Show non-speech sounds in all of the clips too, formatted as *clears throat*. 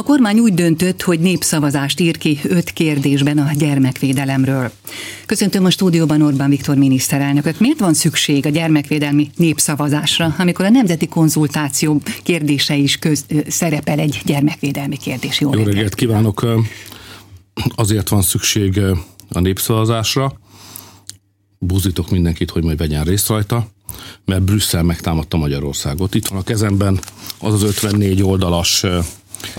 A kormány úgy döntött, hogy népszavazást ír ki öt kérdésben a gyermekvédelemről. Köszöntöm a stúdióban Orbán Viktor miniszterelnököt. Miért van szükség a gyermekvédelmi népszavazásra, amikor a nemzeti konzultáció kérdése is köz, szerepel egy gyermekvédelmi kérdés? Jó, Jó reggelt kívánok! Azért van szükség a népszavazásra, búzítok mindenkit, hogy majd vegyen részt rajta, mert Brüsszel megtámadta Magyarországot. Itt van a kezemben az az 54 oldalas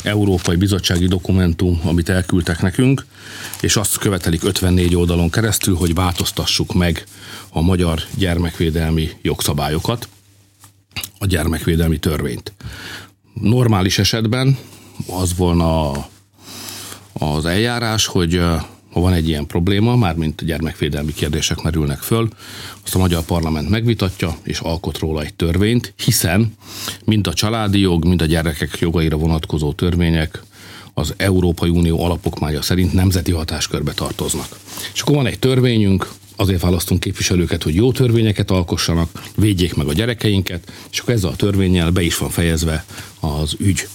Európai Bizottsági dokumentum, amit elküldtek nekünk, és azt követelik 54 oldalon keresztül, hogy változtassuk meg a magyar gyermekvédelmi jogszabályokat, a gyermekvédelmi törvényt. Normális esetben az volna az eljárás, hogy ha van egy ilyen probléma, mármint gyermekvédelmi kérdések merülnek föl, azt a magyar parlament megvitatja és alkot róla egy törvényt, hiszen mind a családi jog, mind a gyerekek jogaira vonatkozó törvények az Európai Unió alapokmánya szerint nemzeti hatáskörbe tartoznak. És akkor van egy törvényünk, azért választunk képviselőket, hogy jó törvényeket alkossanak, védjék meg a gyerekeinket, és akkor ezzel a törvényel be is van fejezve az ügy.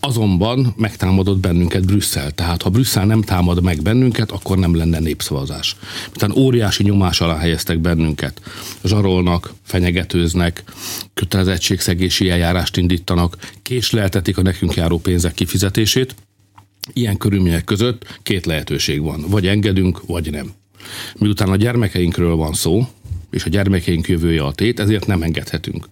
Azonban megtámadott bennünket Brüsszel, tehát ha Brüsszel nem támad meg bennünket, akkor nem lenne népszavazás. Tehát óriási nyomás alá helyeztek bennünket. Zsarolnak, fenyegetőznek, kötelezettségszegési eljárást indítanak, késleltetik a nekünk járó pénzek kifizetését. Ilyen körülmények között két lehetőség van. Vagy engedünk, vagy nem. Miután a gyermekeinkről van szó, és a gyermekeink jövője a tét, ezért nem engedhetünk.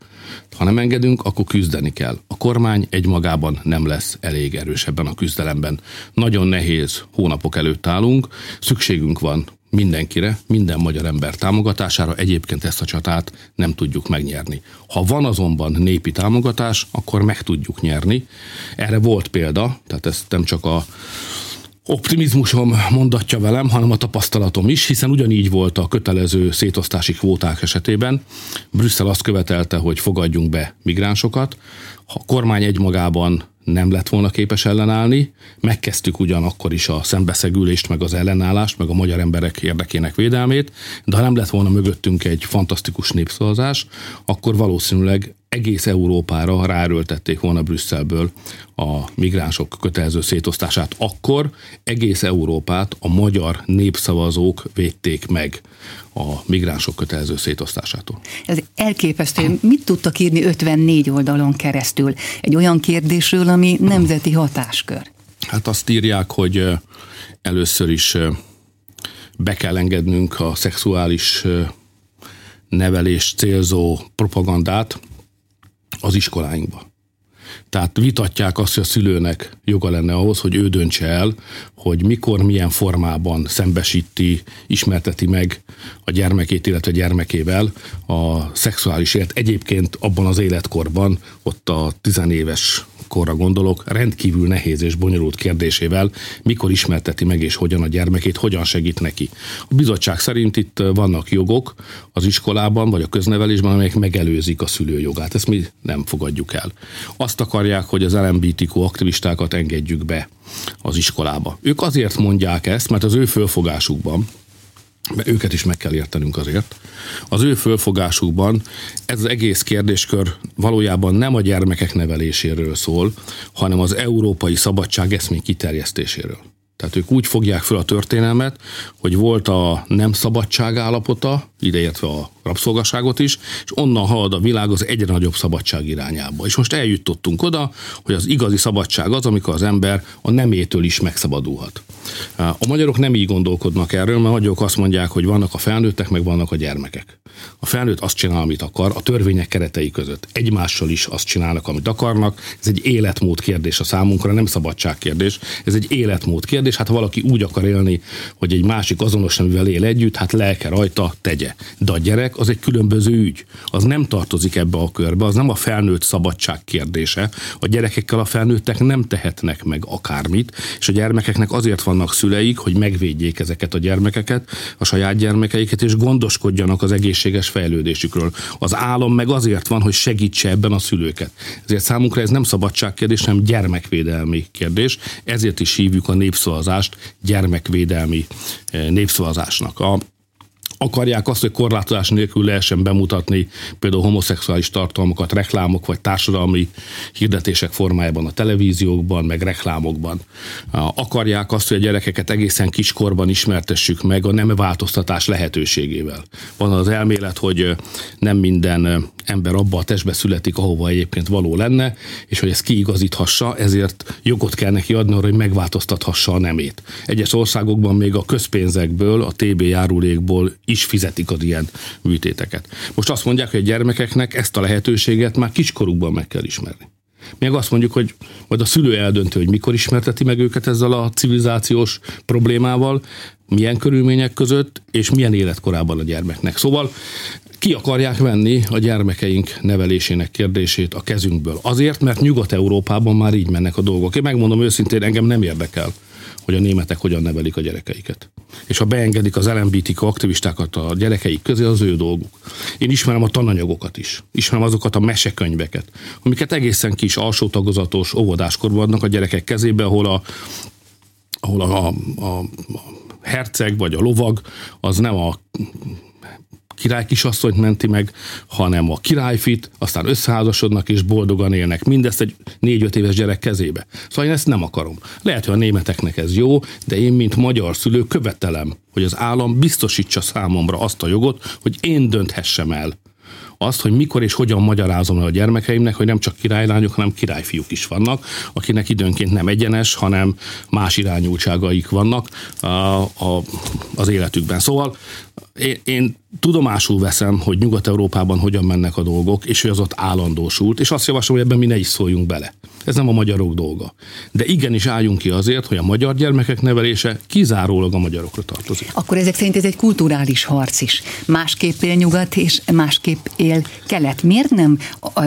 Ha nem engedünk, akkor küzdeni kell. A kormány egymagában nem lesz elég erős ebben a küzdelemben. Nagyon nehéz hónapok előtt állunk, szükségünk van mindenkire, minden magyar ember támogatására, egyébként ezt a csatát nem tudjuk megnyerni. Ha van azonban népi támogatás, akkor meg tudjuk nyerni. Erre volt példa, tehát ezt nem csak a optimizmusom mondatja velem, hanem a tapasztalatom is, hiszen ugyanígy volt a kötelező szétosztási kvóták esetében. Brüsszel azt követelte, hogy fogadjunk be migránsokat. A kormány egymagában nem lett volna képes ellenállni. Megkezdtük ugyanakkor is a szembeszegülést, meg az ellenállást, meg a magyar emberek érdekének védelmét, de ha nem lett volna mögöttünk egy fantasztikus népszavazás, akkor valószínűleg egész Európára ráerőltették volna Brüsszelből a migránsok kötelező szétosztását. Akkor egész Európát a magyar népszavazók védték meg a migránsok kötelező szétosztásától. Ez elképesztő. Mit tudtak írni 54 oldalon keresztül? Egy olyan kérdésről, ami nemzeti hatáskör. Hát azt írják, hogy először is be kell engednünk a szexuális nevelés célzó propagandát az iskoláinkba. Tehát vitatják azt, hogy a szülőnek joga lenne ahhoz, hogy ő döntse el, hogy mikor, milyen formában szembesíti, ismerteti meg a gyermekét, illetve gyermekével a szexuális élet. Egyébként abban az életkorban, ott a tizenéves korra gondolok, rendkívül nehéz és bonyolult kérdésével, mikor ismerteti meg és hogyan a gyermekét, hogyan segít neki. A bizottság szerint itt vannak jogok az iskolában vagy a köznevelésben, amelyek megelőzik a szülőjogát. Ezt mi nem fogadjuk el. Azt akarják, hogy az LMBTQ aktivistákat engedjük be az iskolába. Ők azért mondják ezt, mert az ő fölfogásukban, mert őket is meg kell értenünk azért. Az ő fölfogásukban ez az egész kérdéskör valójában nem a gyermekek neveléséről szól, hanem az európai szabadság eszmény kiterjesztéséről. Tehát ők úgy fogják föl a történelmet, hogy volt a nem szabadság állapota, ideértve a rabszolgaságot is, és onnan halad a világ az egyre nagyobb szabadság irányába. És most eljutottunk oda, hogy az igazi szabadság az, amikor az ember a nemétől is megszabadulhat. A magyarok nem így gondolkodnak erről, mert magyarok azt mondják, hogy vannak a felnőttek, meg vannak a gyermekek. A felnőtt azt csinál, amit akar, a törvények keretei között. Egymással is azt csinálnak, amit akarnak. Ez egy életmód kérdés a számunkra, nem szabadság kérdés. Ez egy életmód kérdés. Hát ha valaki úgy akar élni, hogy egy másik azonos neművel él együtt, hát lelke rajta, tegye. De a gyerek az egy különböző ügy. Az nem tartozik ebbe a körbe, az nem a felnőtt szabadság kérdése. A gyerekekkel a felnőttek nem tehetnek meg akármit, és a gyermekeknek azért vannak szüleik, hogy megvédjék ezeket a gyermekeket, a saját gyermekeiket, és gondoskodjanak az egészséges fejlődésükről. Az állam meg azért van, hogy segítse ebben a szülőket. Ezért számunkra ez nem szabadságkérdés, hanem gyermekvédelmi kérdés. Ezért is hívjuk a népszavazást gyermekvédelmi eh, népszavazásnak. A akarják azt, hogy korlátozás nélkül lehessen bemutatni például homoszexuális tartalmakat reklámok vagy társadalmi hirdetések formájában a televíziókban, meg reklámokban. Akarják azt, hogy a gyerekeket egészen kiskorban ismertessük meg a nem változtatás lehetőségével. Van az elmélet, hogy nem minden ember abba a testbe születik, ahova egyébként való lenne, és hogy ezt kiigazíthassa, ezért jogot kell neki adni arra, hogy megváltoztathassa a nemét. Egyes országokban még a közpénzekből, a TB járulékból is fizetik az ilyen műtéteket. Most azt mondják, hogy a gyermekeknek ezt a lehetőséget már kiskorukban meg kell ismerni. Még azt mondjuk, hogy majd a szülő eldöntő, hogy mikor ismerteti meg őket ezzel a civilizációs problémával, milyen körülmények között, és milyen életkorában a gyermeknek. Szóval ki akarják venni a gyermekeink nevelésének kérdését a kezünkből. Azért, mert Nyugat-Európában már így mennek a dolgok. Én megmondom őszintén, engem nem érdekel, hogy a németek hogyan nevelik a gyerekeiket. És ha beengedik az LMBTQ aktivistákat a gyerekeik közé, az ő dolguk. Én ismerem a tananyagokat is. Ismerem azokat a mesekönyveket, amiket egészen kis alsó tagozatos óvodáskorban adnak a gyerekek kezébe, ahol a ahol a, a, a, herceg vagy a lovag az nem a király kisasszonyt menti meg, hanem a királyfit, aztán összeházasodnak és boldogan élnek. Mindezt egy négy-öt éves gyerek kezébe. Szóval én ezt nem akarom. Lehet, hogy a németeknek ez jó, de én, mint magyar szülő követelem, hogy az állam biztosítsa számomra azt a jogot, hogy én dönthessem el, azt, hogy mikor és hogyan magyarázom el a gyermekeimnek, hogy nem csak királylányok, hanem királyfiúk is vannak, akinek időnként nem egyenes, hanem más irányultságaik vannak a, a, az életükben. Szóval én, én tudomásul veszem, hogy Nyugat-Európában hogyan mennek a dolgok, és hogy az ott állandósult, és azt javaslom, hogy ebben mi ne is szóljunk bele. Ez nem a magyarok dolga. De igenis álljunk ki azért, hogy a magyar gyermekek nevelése kizárólag a magyarokra tartozik. Akkor ezek szerint ez egy kulturális harc is. Másképp él nyugat, és másképp él kelet. Miért nem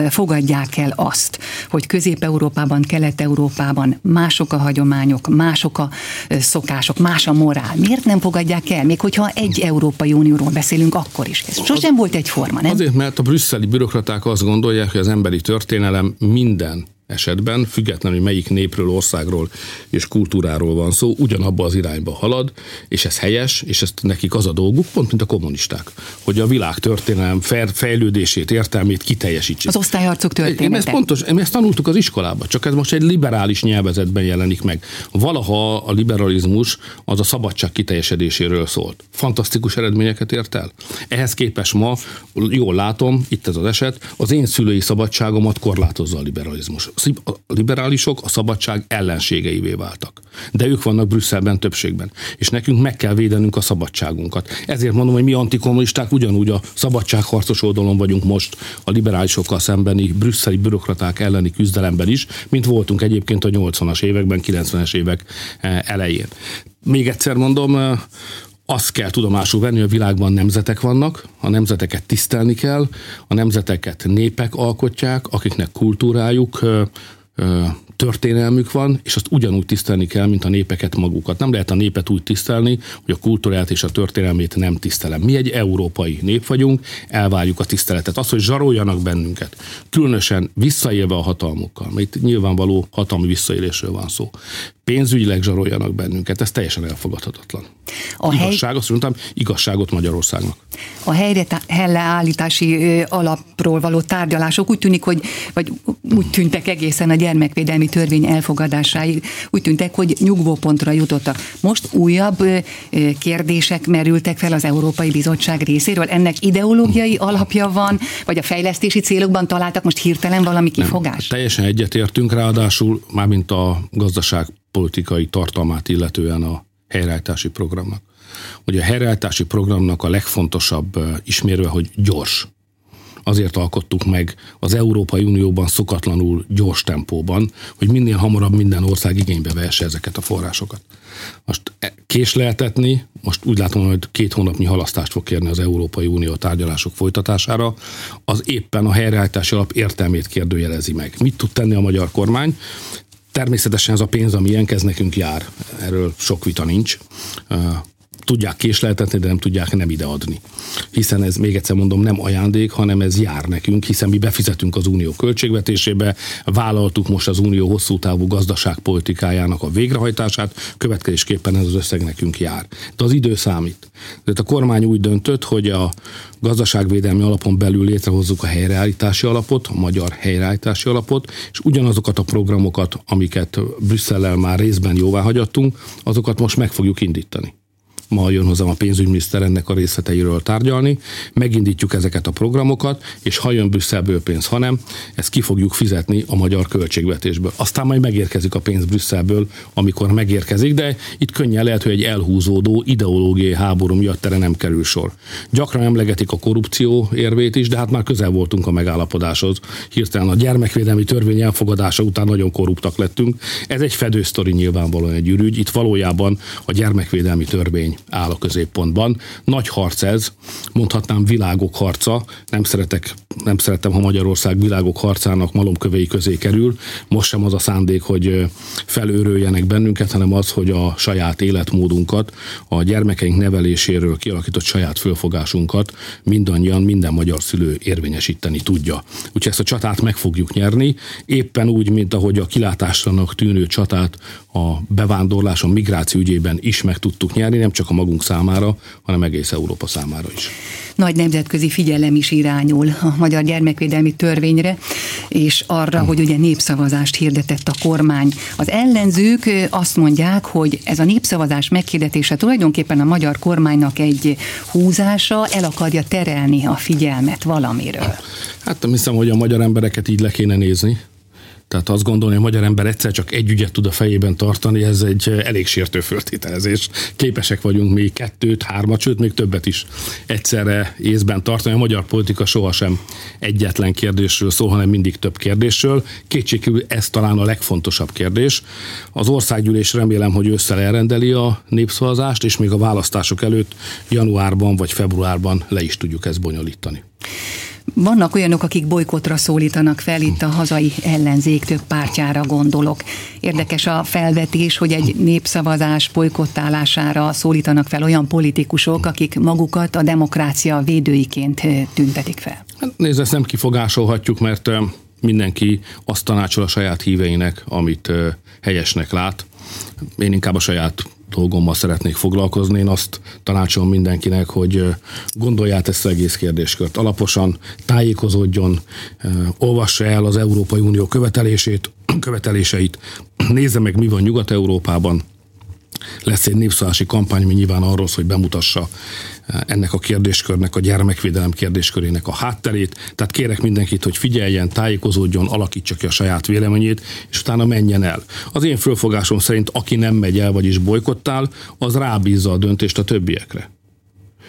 fogadják el azt, hogy Közép-Európában, Kelet-Európában mások a hagyományok, mások a szokások, más a morál? Miért nem fogadják el, még hogyha egy Európai Unióról beszélünk, akkor is. Ez sosem volt egyforma, nem? Azért, mert a brüsszeli bürokraták azt gondolják, hogy az emberi történelem minden esetben, függetlenül, hogy melyik népről, országról és kultúráról van szó, ugyanabba az irányba halad, és ez helyes, és ezt nekik az a dolguk, pont mint a kommunisták, hogy a világ történelem fejlődését, értelmét kiteljesítsék. Az osztályharcok története. Én ezt pontos, én ezt tanultuk az iskolába, csak ez most egy liberális nyelvezetben jelenik meg. Valaha a liberalizmus az a szabadság kiteljesedéséről szólt. Fantasztikus eredményeket ért el. Ehhez képest ma, jól látom, itt ez az eset, az én szülői szabadságomat korlátozza a liberalizmus a liberálisok a szabadság ellenségeivé váltak. De ők vannak Brüsszelben többségben. És nekünk meg kell védenünk a szabadságunkat. Ezért mondom, hogy mi antikommunisták ugyanúgy a szabadságharcos oldalon vagyunk most a liberálisokkal szembeni brüsszeli bürokraták elleni küzdelemben is, mint voltunk egyébként a 80-as években, 90-es évek eh, elején. Még egyszer mondom, eh, azt kell tudomásul venni, hogy a világban nemzetek vannak, a nemzeteket tisztelni kell, a nemzeteket népek alkotják, akiknek kultúrájuk, történelmük van, és azt ugyanúgy tisztelni kell, mint a népeket magukat. Nem lehet a népet úgy tisztelni, hogy a kultúrát és a történelmét nem tisztelem. Mi egy európai nép vagyunk, elvárjuk a tiszteletet. Az, hogy zsaroljanak bennünket, különösen visszaélve a hatalmukkal, mert itt nyilvánvaló hatalmi visszaélésről van szó pénzügyileg zsaroljanak bennünket, ez teljesen elfogadhatatlan. A Igazság, hely... azt mondtam, igazságot Magyarországnak. A helyreállítási alapról való tárgyalások úgy tűnik, hogy, vagy úgy tűntek egészen a gyermekvédelmi törvény elfogadásáig, úgy tűntek, hogy nyugvópontra jutottak. Most újabb kérdések merültek fel az Európai Bizottság részéről. Ennek ideológiai alapja van, vagy a fejlesztési célokban találtak most hirtelen valami kifogás? Nem, teljesen egyetértünk, ráadásul mármint a gazdaság politikai tartalmát illetően a helyreállítási programnak. Ugye a helyreállítási programnak a legfontosabb ismérve, hogy gyors. Azért alkottuk meg az Európai Unióban szokatlanul gyors tempóban, hogy minél hamarabb minden ország igénybe vehesse ezeket a forrásokat. Most e, késleltetni, most úgy látom, hogy két hónapnyi halasztást fog kérni az Európai Unió tárgyalások folytatására, az éppen a helyreállítási alap értelmét kérdőjelezi meg. Mit tud tenni a magyar kormány? Természetesen ez a pénz, ami ilyenhez nekünk jár, erről sok vita nincs. Tudják késleltetni, de nem tudják nem ideadni. Hiszen ez, még egyszer mondom, nem ajándék, hanem ez jár nekünk, hiszen mi befizetünk az unió költségvetésébe, vállaltuk most az unió hosszú távú gazdaságpolitikájának a végrehajtását, következésképpen ez az összeg nekünk jár. De az idő számít. Tehát a kormány úgy döntött, hogy a gazdaságvédelmi alapon belül létrehozzuk a helyreállítási alapot, a magyar helyreállítási alapot, és ugyanazokat a programokat, amiket Brüsszellel már részben jóvá hagyattunk, azokat most meg fogjuk indítani ma jön hozzám a pénzügyminiszter ennek a részleteiről tárgyalni, megindítjuk ezeket a programokat, és ha jön Brüsszelből pénz, hanem ezt ki fogjuk fizetni a magyar költségvetésből. Aztán majd megérkezik a pénz Brüsszelből, amikor megérkezik, de itt könnyen lehet, hogy egy elhúzódó ideológiai háború miatt erre nem kerül sor. Gyakran emlegetik a korrupció érvét is, de hát már közel voltunk a megállapodáshoz. Hirtelen a gyermekvédelmi törvény elfogadása után nagyon korruptak lettünk. Ez egy fedősztori nyilvánvalóan egy ürügy. Itt valójában a gyermekvédelmi törvény áll a középpontban. Nagy harc ez, mondhatnám világok harca. Nem szeretek, nem szeretem, ha Magyarország világok harcának malomkövei közé kerül. Most sem az a szándék, hogy felőröljenek bennünket, hanem az, hogy a saját életmódunkat, a gyermekeink neveléséről kialakított saját fölfogásunkat mindannyian, minden magyar szülő érvényesíteni tudja. Úgyhogy ezt a csatát meg fogjuk nyerni, éppen úgy, mint ahogy a kilátásranak tűnő csatát a bevándorlás, a migráció ügyében is meg tudtuk nyerni, nem csak a magunk számára, hanem egész Európa számára is. Nagy nemzetközi figyelem is irányul a magyar gyermekvédelmi törvényre, és arra, hogy ugye népszavazást hirdetett a kormány. Az ellenzők azt mondják, hogy ez a népszavazás meghirdetése tulajdonképpen a magyar kormánynak egy húzása, el akarja terelni a figyelmet valamiről. Hát nem hiszem, hogy a magyar embereket így le kéne nézni tehát azt gondolni, hogy a magyar ember egyszer csak egy ügyet tud a fejében tartani, ez egy elég sértő föltételezés. Képesek vagyunk még kettőt, hármat, sőt még többet is egyszerre észben tartani. A magyar politika sohasem egyetlen kérdésről szól, hanem mindig több kérdésről. Kétségkívül ez talán a legfontosabb kérdés. Az országgyűlés remélem, hogy ősszel elrendeli a népszavazást, és még a választások előtt januárban vagy februárban le is tudjuk ezt bonyolítani. Vannak olyanok, akik bolykotra szólítanak fel, itt a hazai ellenzék több pártjára gondolok. Érdekes a felvetés, hogy egy népszavazás bolykottálására szólítanak fel olyan politikusok, akik magukat a demokrácia védőiként tüntetik fel. Hát nézd, ezt nem kifogásolhatjuk, mert mindenki azt tanácsol a saját híveinek, amit helyesnek lát. Én inkább a saját dolgommal szeretnék foglalkozni. Én azt tanácsolom mindenkinek, hogy gondolját ezt az egész kérdéskört alaposan, tájékozódjon, olvassa el az Európai Unió követelését, követeléseit, nézze meg, mi van Nyugat-Európában, lesz egy népszállási kampány, ami nyilván arról hogy bemutassa eh, ennek a kérdéskörnek, a gyermekvédelem kérdéskörének a hátterét. Tehát kérek mindenkit, hogy figyeljen, tájékozódjon, alakítsa ki a saját véleményét, és utána menjen el. Az én fölfogásom szerint, aki nem megy el, vagyis bolykottál, az rábízza a döntést a többiekre.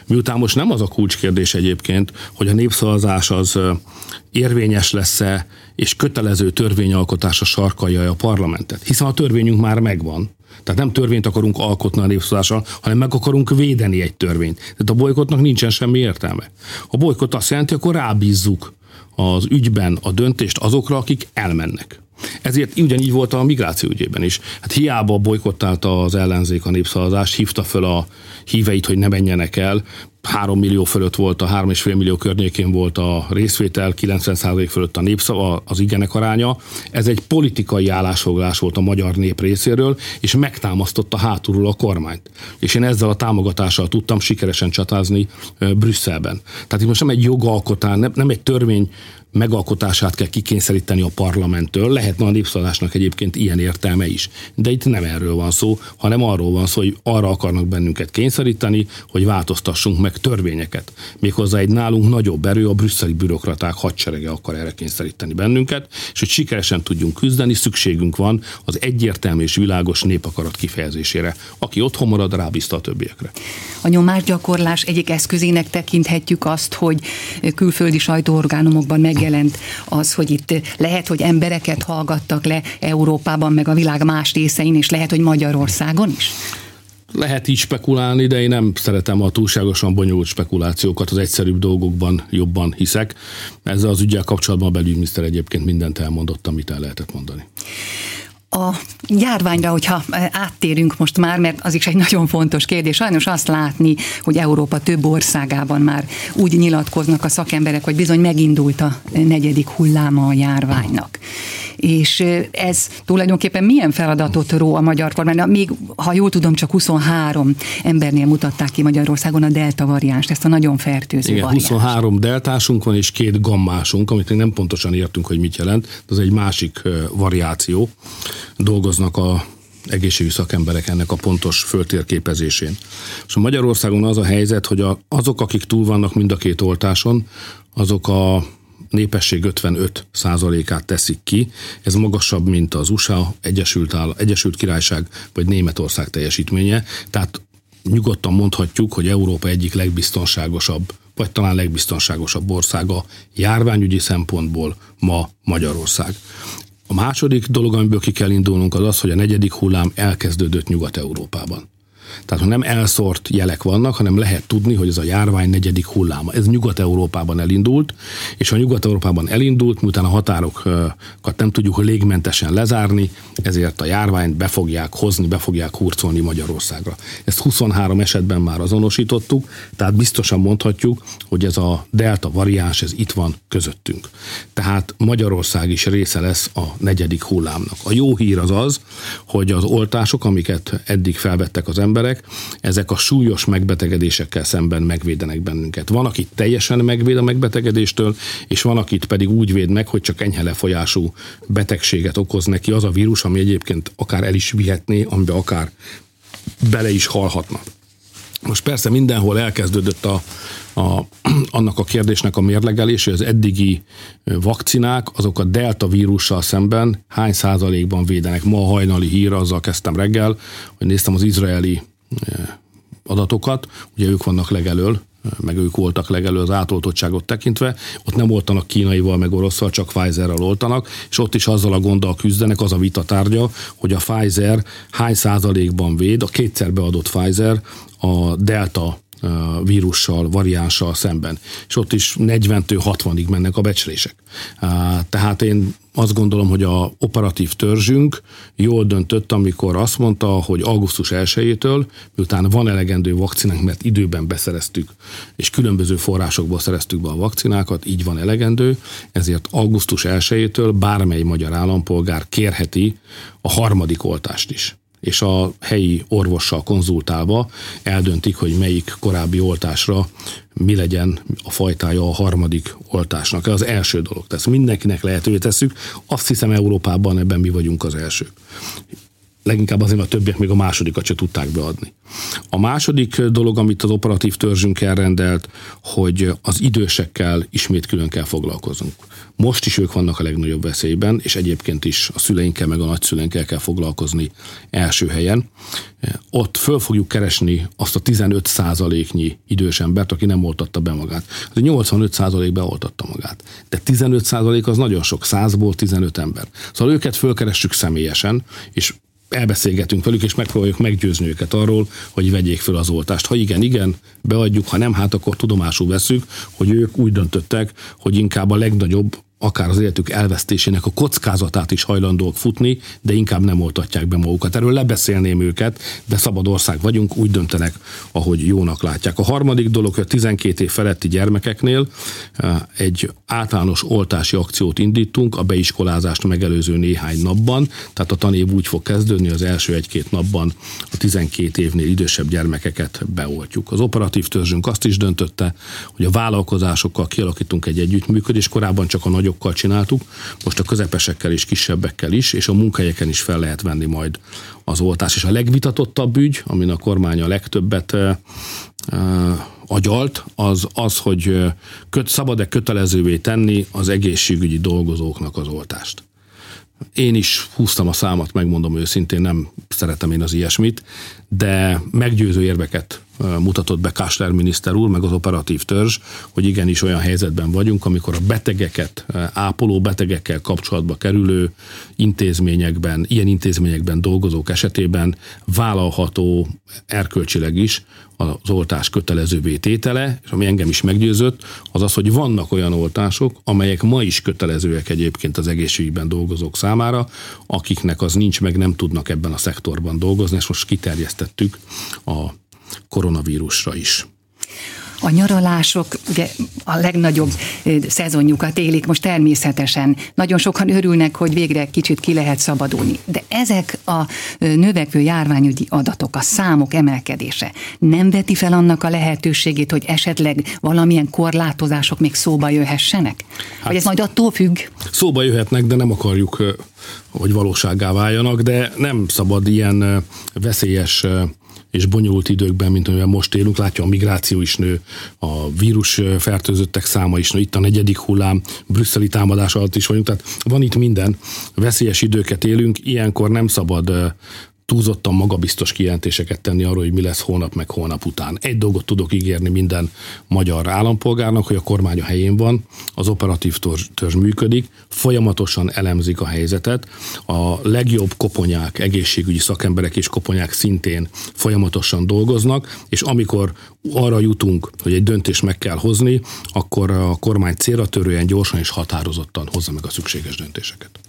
Miután most nem az a kulcskérdés egyébként, hogy a népszavazás az eh, érvényes lesz-e, és kötelező törvényalkotása sarkalja a parlamentet. Hiszen a törvényünk már megvan. Tehát nem törvényt akarunk alkotni a népszavazással, hanem meg akarunk védeni egy törvényt. Tehát a bolykotnak nincsen semmi értelme. A bolykot azt jelenti, akkor rábízzuk az ügyben a döntést azokra, akik elmennek. Ezért ugyanígy volt a migráció ügyében is. Hát hiába bolykottálta az ellenzék a népszavazást, hívta föl a híveit, hogy ne menjenek el, 3 millió fölött volt, a 3,5 millió környékén volt a részvétel, 90% fölött a népszava, az igenek aránya. Ez egy politikai állásfoglalás volt a magyar nép részéről, és megtámasztotta hátulról a kormányt. És én ezzel a támogatással tudtam sikeresen csatázni Brüsszelben. Tehát itt most nem egy jogalkotás, nem, nem egy törvény megalkotását kell kikényszeríteni a parlamenttől. Lehetne a népszavazásnak egyébként ilyen értelme is. De itt nem erről van szó, hanem arról van szó, hogy arra akarnak bennünket kényszeríteni, hogy változtassunk meg törvényeket. Méghozzá egy nálunk nagyobb erő, a brüsszeli bürokraták hadserege akar erre kényszeríteni bennünket, és hogy sikeresen tudjunk küzdeni, szükségünk van az egyértelmű és világos népakarat kifejezésére. Aki otthon marad, rábízta a többiekre. A nyomásgyakorlás egyik eszközének tekinthetjük azt, hogy külföldi sajtóorgánumokban meg megjelent az, hogy itt lehet, hogy embereket hallgattak le Európában, meg a világ más részein, és lehet, hogy Magyarországon is? Lehet így spekulálni, de én nem szeretem a túlságosan bonyolult spekulációkat, az egyszerűbb dolgokban jobban hiszek. Ezzel az ügyel kapcsolatban a belügyminiszter egyébként mindent elmondott, amit el lehetett mondani. A járványra, hogyha áttérünk most már, mert az is egy nagyon fontos kérdés, sajnos azt látni, hogy Európa több országában már úgy nyilatkoznak a szakemberek, hogy bizony megindult a negyedik hulláma a járványnak. És ez tulajdonképpen milyen feladatot ró a magyar kormány? Még, ha jól tudom, csak 23 embernél mutatták ki Magyarországon a delta variánst, ezt a nagyon fertőző Igen, variánst. 23 deltásunk van, és két gammásunk, amit még nem pontosan értünk, hogy mit jelent, de az egy másik variáció. Dolgoznak a egészségügyi szakemberek ennek a pontos föltérképezésén. És a Magyarországon az a helyzet, hogy a, azok, akik túl vannak mind a két oltáson, azok a népesség 55 százalékát teszik ki. Ez magasabb, mint az USA, Egyesült, Áll- Egyesült Királyság vagy Németország teljesítménye. Tehát nyugodtan mondhatjuk, hogy Európa egyik legbiztonságosabb, vagy talán legbiztonságosabb országa járványügyi szempontból ma Magyarország. A második dolog, amiből ki kell indulnunk, az az, hogy a negyedik hullám elkezdődött Nyugat-Európában. Tehát ha nem elszórt jelek vannak, hanem lehet tudni, hogy ez a járvány negyedik hulláma. Ez Nyugat-Európában elindult, és ha Nyugat-Európában elindult, miután a határokat nem tudjuk légmentesen lezárni, ezért a járványt be fogják hozni, be fogják hurcolni Magyarországra. Ezt 23 esetben már azonosítottuk, tehát biztosan mondhatjuk, hogy ez a delta variáns, ez itt van közöttünk. Tehát Magyarország is része lesz a negyedik hullámnak. A jó hír az az, hogy az oltások, amiket eddig felvettek az emberek, emberek, ezek a súlyos megbetegedésekkel szemben megvédenek bennünket. Van, akit teljesen megvéd a megbetegedéstől, és van, akit pedig úgy véd meg, hogy csak enyhe lefolyású betegséget okoz neki az a vírus, ami egyébként akár el is vihetné, amiben akár bele is halhatna. Most persze mindenhol elkezdődött a, a, *clears throat* annak a kérdésnek a mérlegelése, hogy az eddigi vakcinák, azok a delta vírussal szemben hány százalékban védenek. Ma a hajnali hír, azzal kezdtem reggel, hogy néztem az izraeli adatokat, ugye ők vannak legelől, meg ők voltak legelő az átoltottságot tekintve, ott nem oltanak kínaival, meg orosszal, csak Pfizerrel oltanak, és ott is azzal a gonddal küzdenek, az a vita tárgya, hogy a Pfizer hány százalékban véd, a kétszer beadott Pfizer a delta vírussal, variánssal szemben. És ott is 40-től 60-ig mennek a becslések. Tehát én azt gondolom, hogy a operatív törzsünk jól döntött, amikor azt mondta, hogy augusztus 1-től, miután van elegendő vakcinánk, mert időben beszereztük, és különböző forrásokból szereztük be a vakcinákat, így van elegendő, ezért augusztus 1-től bármely magyar állampolgár kérheti a harmadik oltást is és a helyi orvossal konzultálva eldöntik, hogy melyik korábbi oltásra mi legyen a fajtája a harmadik oltásnak. Ez az első dolog. Tehát mindenkinek lehetővé tesszük. Azt hiszem Európában ebben mi vagyunk az elsők leginkább azért, mert a többiek még a másodikat se tudták beadni. A második dolog, amit az operatív törzsünk elrendelt, hogy az idősekkel ismét külön kell foglalkozunk. Most is ők vannak a legnagyobb veszélyben, és egyébként is a szüleinkkel meg a nagyszüleinkkel kell foglalkozni első helyen. Ott föl fogjuk keresni azt a 15 százaléknyi idős embert, aki nem oltatta be magát. Az 85 százalék beoltatta magát. De 15 százalék az nagyon sok, 100-ból 15 ember. Szóval őket fölkeressük személyesen, és elbeszélgetünk velük, és megpróbáljuk meggyőzni őket arról, hogy vegyék fel az oltást. Ha igen, igen, beadjuk, ha nem, hát akkor tudomásul veszük, hogy ők úgy döntöttek, hogy inkább a legnagyobb akár az életük elvesztésének a kockázatát is hajlandóak futni, de inkább nem oltatják be magukat. Erről lebeszélném őket, de szabad ország vagyunk, úgy döntenek, ahogy jónak látják. A harmadik dolog, hogy a 12 év feletti gyermekeknél eh, egy általános oltási akciót indítunk a beiskolázást megelőző néhány napban, tehát a tanév úgy fog kezdődni, az első egy-két napban a 12 évnél idősebb gyermekeket beoltjuk. Az operatív törzsünk azt is döntötte, hogy a vállalkozásokkal kialakítunk egy együttműködést, korábban csak a nagyobb nagyokkal csináltuk, most a közepesekkel és kisebbekkel is, és a munkahelyeken is fel lehet venni majd az oltás. És a legvitatottabb ügy, amin a kormány a legtöbbet agyalt, az az, hogy köt, szabad-e kötelezővé tenni az egészségügyi dolgozóknak az oltást. Én is húztam a számat, megmondom őszintén, nem szeretem én az ilyesmit, de meggyőző érveket mutatott be Kásler miniszter úr, meg az operatív törzs, hogy igenis olyan helyzetben vagyunk, amikor a betegeket, ápoló betegekkel kapcsolatba kerülő intézményekben, ilyen intézményekben dolgozók esetében vállalható erkölcsileg is az oltás kötelezővé tétele, és ami engem is meggyőzött, az az, hogy vannak olyan oltások, amelyek ma is kötelezőek egyébként az egészségügyben dolgozók számára, akiknek az nincs meg, nem tudnak ebben a szektorban dolgozni, és most kiterjesztettük a koronavírusra is a nyaralások ugye a legnagyobb szezonjukat élik, most természetesen nagyon sokan örülnek, hogy végre kicsit ki lehet szabadulni. De ezek a növekvő járványügyi adatok, a számok emelkedése nem veti fel annak a lehetőségét, hogy esetleg valamilyen korlátozások még szóba jöhessenek? Hát, vagy ez majd attól függ? Szóba jöhetnek, de nem akarjuk, hogy valóságá váljanak, de nem szabad ilyen veszélyes és bonyolult időkben, mint amivel most élünk, látja a migráció is nő, a vírus fertőzöttek száma is nő, itt a negyedik hullám, brüsszeli támadás alatt is vagyunk, tehát van itt minden, veszélyes időket élünk, ilyenkor nem szabad túlzottan magabiztos kijelentéseket tenni arról, hogy mi lesz holnap meg holnap után. Egy dolgot tudok ígérni minden magyar állampolgárnak, hogy a kormány a helyén van, az operatív törzs, törzs működik, folyamatosan elemzik a helyzetet, a legjobb koponyák, egészségügyi szakemberek és koponyák szintén folyamatosan dolgoznak, és amikor arra jutunk, hogy egy döntést meg kell hozni, akkor a kormány célra törően gyorsan és határozottan hozza meg a szükséges döntéseket.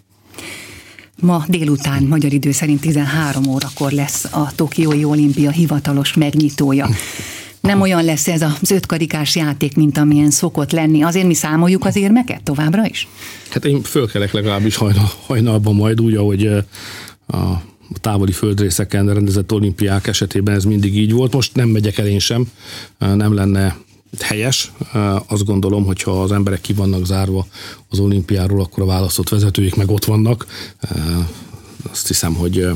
Ma délután, magyar idő szerint 13 órakor lesz a Tokiói olimpia hivatalos megnyitója. Nem olyan lesz ez az ötkarikás játék, mint amilyen szokott lenni. Azért mi számoljuk az érmeket továbbra is? Hát én fölkelek legalábbis hajnal, hajnalban majd úgy, ahogy a távoli földrészeken rendezett olimpiák esetében ez mindig így volt. Most nem megyek el én sem, nem lenne helyes. Azt gondolom, hogyha az emberek ki vannak zárva az olimpiáról, akkor a választott vezetőik meg ott vannak. Azt hiszem, hogy,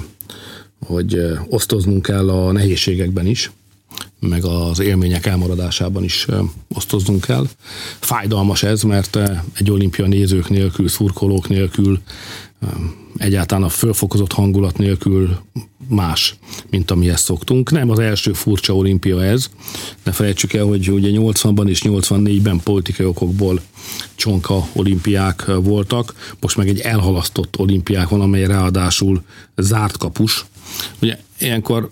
hogy osztoznunk kell a nehézségekben is meg az élmények elmaradásában is osztoznunk kell. Fájdalmas ez, mert egy olimpia nézők nélkül, szurkolók nélkül, egyáltalán a fölfokozott hangulat nélkül más, mint amihez szoktunk. Nem az első furcsa olimpia ez. Ne felejtsük el, hogy ugye 80-ban és 84-ben politikai okokból csonka olimpiák voltak, most meg egy elhalasztott olimpiák van, amely ráadásul zárt kapus. Ugye ilyenkor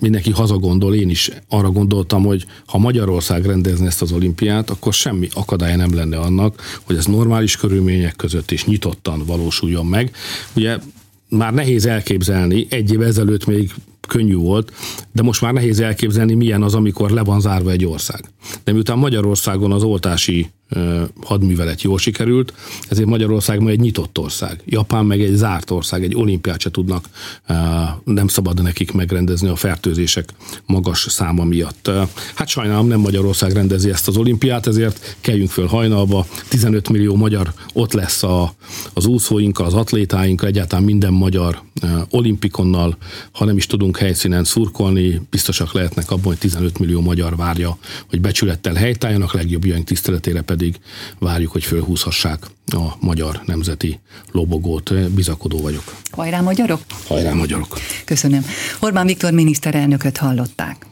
mindenki hazagondol, én is arra gondoltam, hogy ha Magyarország rendezne ezt az olimpiát, akkor semmi akadálya nem lenne annak, hogy ez normális körülmények között és nyitottan valósuljon meg. Ugye már nehéz elképzelni, egy év ezelőtt még könnyű volt, de most már nehéz elképzelni, milyen az, amikor le van zárva egy ország. De miután Magyarországon az oltási hadművelet jól sikerült, ezért Magyarország ma egy nyitott ország. Japán meg egy zárt ország, egy olimpiát se tudnak, nem szabad nekik megrendezni a fertőzések magas száma miatt. Hát sajnálom, nem Magyarország rendezi ezt az olimpiát, ezért keljünk föl hajnalba, 15 millió magyar ott lesz a, az úszóinkkal, az atlétáinkkal, egyáltalán minden magyar olimpikonnal, ha nem is tudunk helyszínen szurkolni, biztosak lehetnek abban, hogy 15 millió magyar várja, hogy becsülettel helytálljanak, legjobbjaink tiszteletére pedig várjuk, hogy fölhúzhassák a magyar nemzeti lobogót. Bizakodó vagyok. Hajrá magyarok! Hajrá magyarok! Köszönöm. Orbán Viktor miniszterelnököt hallották.